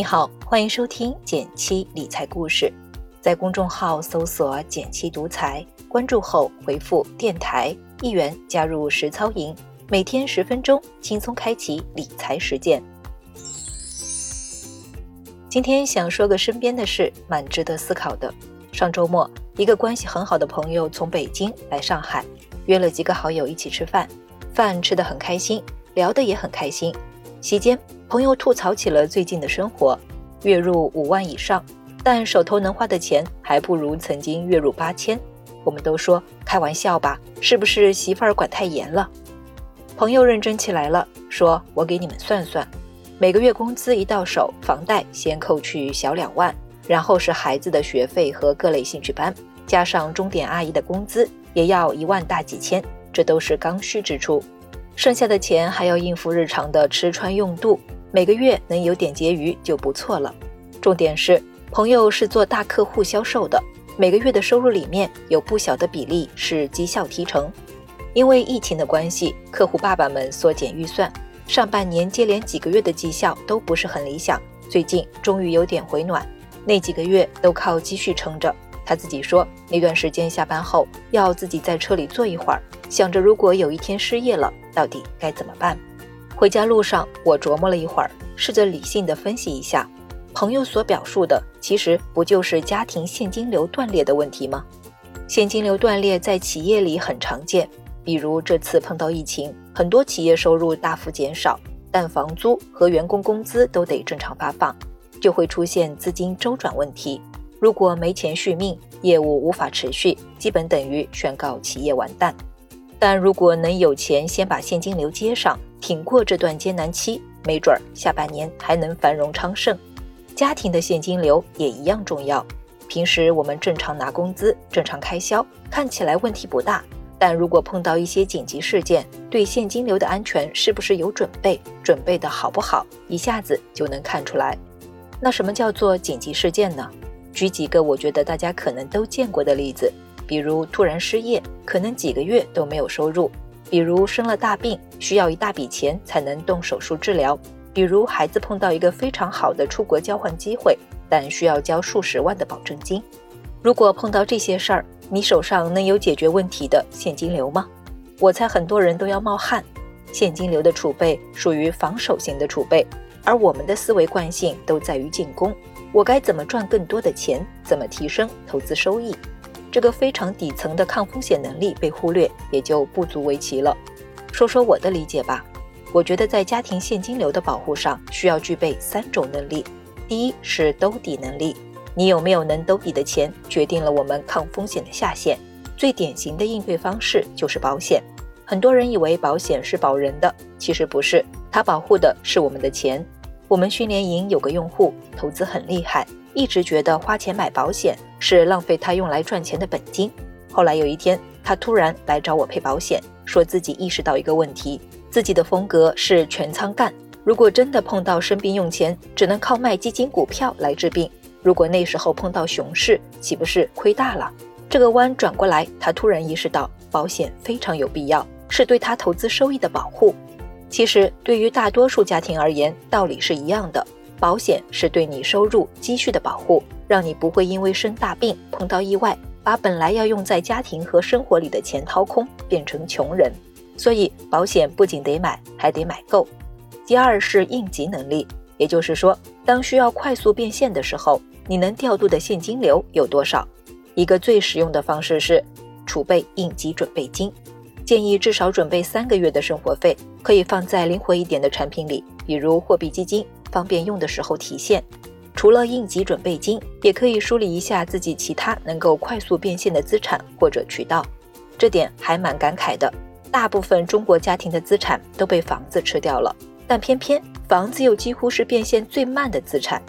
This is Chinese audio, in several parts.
你好，欢迎收听减七理财故事，在公众号搜索“减七独裁，关注后回复“电台”一元加入实操营，每天十分钟，轻松开启理财实践。今天想说个身边的事，蛮值得思考的。上周末，一个关系很好的朋友从北京来上海，约了几个好友一起吃饭，饭吃得很开心，聊得也很开心。席间，朋友吐槽起了最近的生活，月入五万以上，但手头能花的钱还不如曾经月入八千。我们都说开玩笑吧，是不是媳妇儿管太严了？朋友认真起来了，说：“我给你们算算，每个月工资一到手，房贷先扣去小两万，然后是孩子的学费和各类兴趣班，加上钟点阿姨的工资，也要一万大几千，这都是刚需支出。”剩下的钱还要应付日常的吃穿用度，每个月能有点结余就不错了。重点是，朋友是做大客户销售的，每个月的收入里面有不小的比例是绩效提成。因为疫情的关系，客户爸爸们缩减预算，上半年接连几个月的绩效都不是很理想。最近终于有点回暖，那几个月都靠积蓄撑着。他自己说，那段时间下班后要自己在车里坐一会儿。想着如果有一天失业了，到底该怎么办？回家路上，我琢磨了一会儿，试着理性的分析一下，朋友所表述的，其实不就是家庭现金流断裂的问题吗？现金流断裂在企业里很常见，比如这次碰到疫情，很多企业收入大幅减少，但房租和员工工资都得正常发放，就会出现资金周转问题。如果没钱续命，业务无法持续，基本等于宣告企业完蛋。但如果能有钱先把现金流接上，挺过这段艰难期，没准儿下半年还能繁荣昌盛。家庭的现金流也一样重要。平时我们正常拿工资、正常开销，看起来问题不大。但如果碰到一些紧急事件，对现金流的安全是不是有准备，准备的好不好，一下子就能看出来。那什么叫做紧急事件呢？举几个我觉得大家可能都见过的例子。比如突然失业，可能几个月都没有收入；比如生了大病，需要一大笔钱才能动手术治疗；比如孩子碰到一个非常好的出国交换机会，但需要交数十万的保证金。如果碰到这些事儿，你手上能有解决问题的现金流吗？我猜很多人都要冒汗。现金流的储备属于防守型的储备，而我们的思维惯性都在于进攻。我该怎么赚更多的钱？怎么提升投资收益？这个非常底层的抗风险能力被忽略，也就不足为奇了。说说我的理解吧，我觉得在家庭现金流的保护上，需要具备三种能力。第一是兜底能力，你有没有能兜底的钱，决定了我们抗风险的下限。最典型的应对方式就是保险。很多人以为保险是保人的，其实不是，它保护的是我们的钱。我们训练营有个用户，投资很厉害。一直觉得花钱买保险是浪费他用来赚钱的本金。后来有一天，他突然来找我配保险，说自己意识到一个问题：自己的风格是全仓干。如果真的碰到生病用钱，只能靠卖基金股票来治病。如果那时候碰到熊市，岂不是亏大了？这个弯转过来，他突然意识到保险非常有必要，是对他投资收益的保护。其实对于大多数家庭而言，道理是一样的。保险是对你收入积蓄的保护，让你不会因为生大病碰到意外，把本来要用在家庭和生活里的钱掏空，变成穷人。所以保险不仅得买，还得买够。第二是应急能力，也就是说，当需要快速变现的时候，你能调度的现金流有多少？一个最实用的方式是储备应急准备金，建议至少准备三个月的生活费，可以放在灵活一点的产品里，比如货币基金。方便用的时候提现。除了应急准备金，也可以梳理一下自己其他能够快速变现的资产或者渠道。这点还蛮感慨的。大部分中国家庭的资产都被房子吃掉了，但偏偏房子又几乎是变现最慢的资产。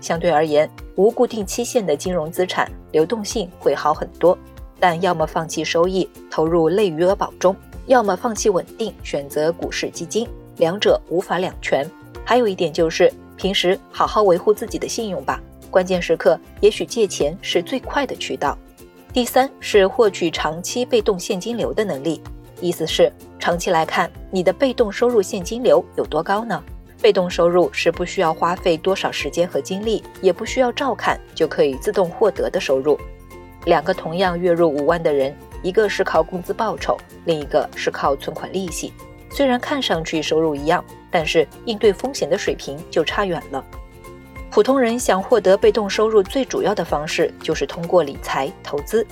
相对而言，无固定期限的金融资产流动性会好很多。但要么放弃收益，投入类余额宝中；要么放弃稳定，选择股市基金，两者无法两全。还有一点就是，平时好好维护自己的信用吧。关键时刻，也许借钱是最快的渠道。第三是获取长期被动现金流的能力，意思是长期来看，你的被动收入现金流有多高呢？被动收入是不需要花费多少时间和精力，也不需要照看就可以自动获得的收入。两个同样月入五万的人，一个是靠工资报酬，另一个是靠存款利息。虽然看上去收入一样，但是应对风险的水平就差远了。普通人想获得被动收入，最主要的方式就是通过理财投资。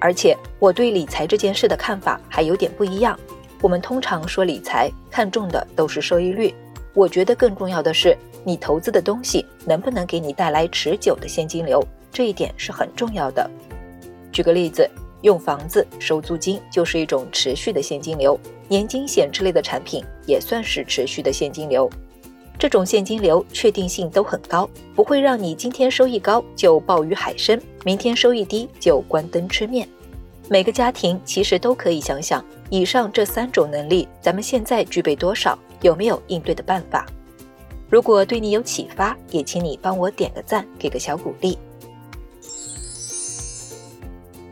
而且我对理财这件事的看法还有点不一样。我们通常说理财看重的都是收益率，我觉得更重要的是你投资的东西能不能给你带来持久的现金流，这一点是很重要的。举个例子，用房子收租金就是一种持续的现金流，年金险之类的产品也算是持续的现金流。这种现金流确定性都很高，不会让你今天收益高就鲍鱼海参，明天收益低就关灯吃面。每个家庭其实都可以想想，以上这三种能力，咱们现在具备多少，有没有应对的办法？如果对你有启发，也请你帮我点个赞，给个小鼓励。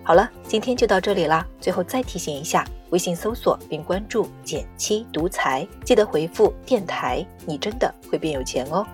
好了，今天就到这里啦。最后再提醒一下，微信搜索并关注“减七独裁，记得回复“电台”，你真的会变有钱哦。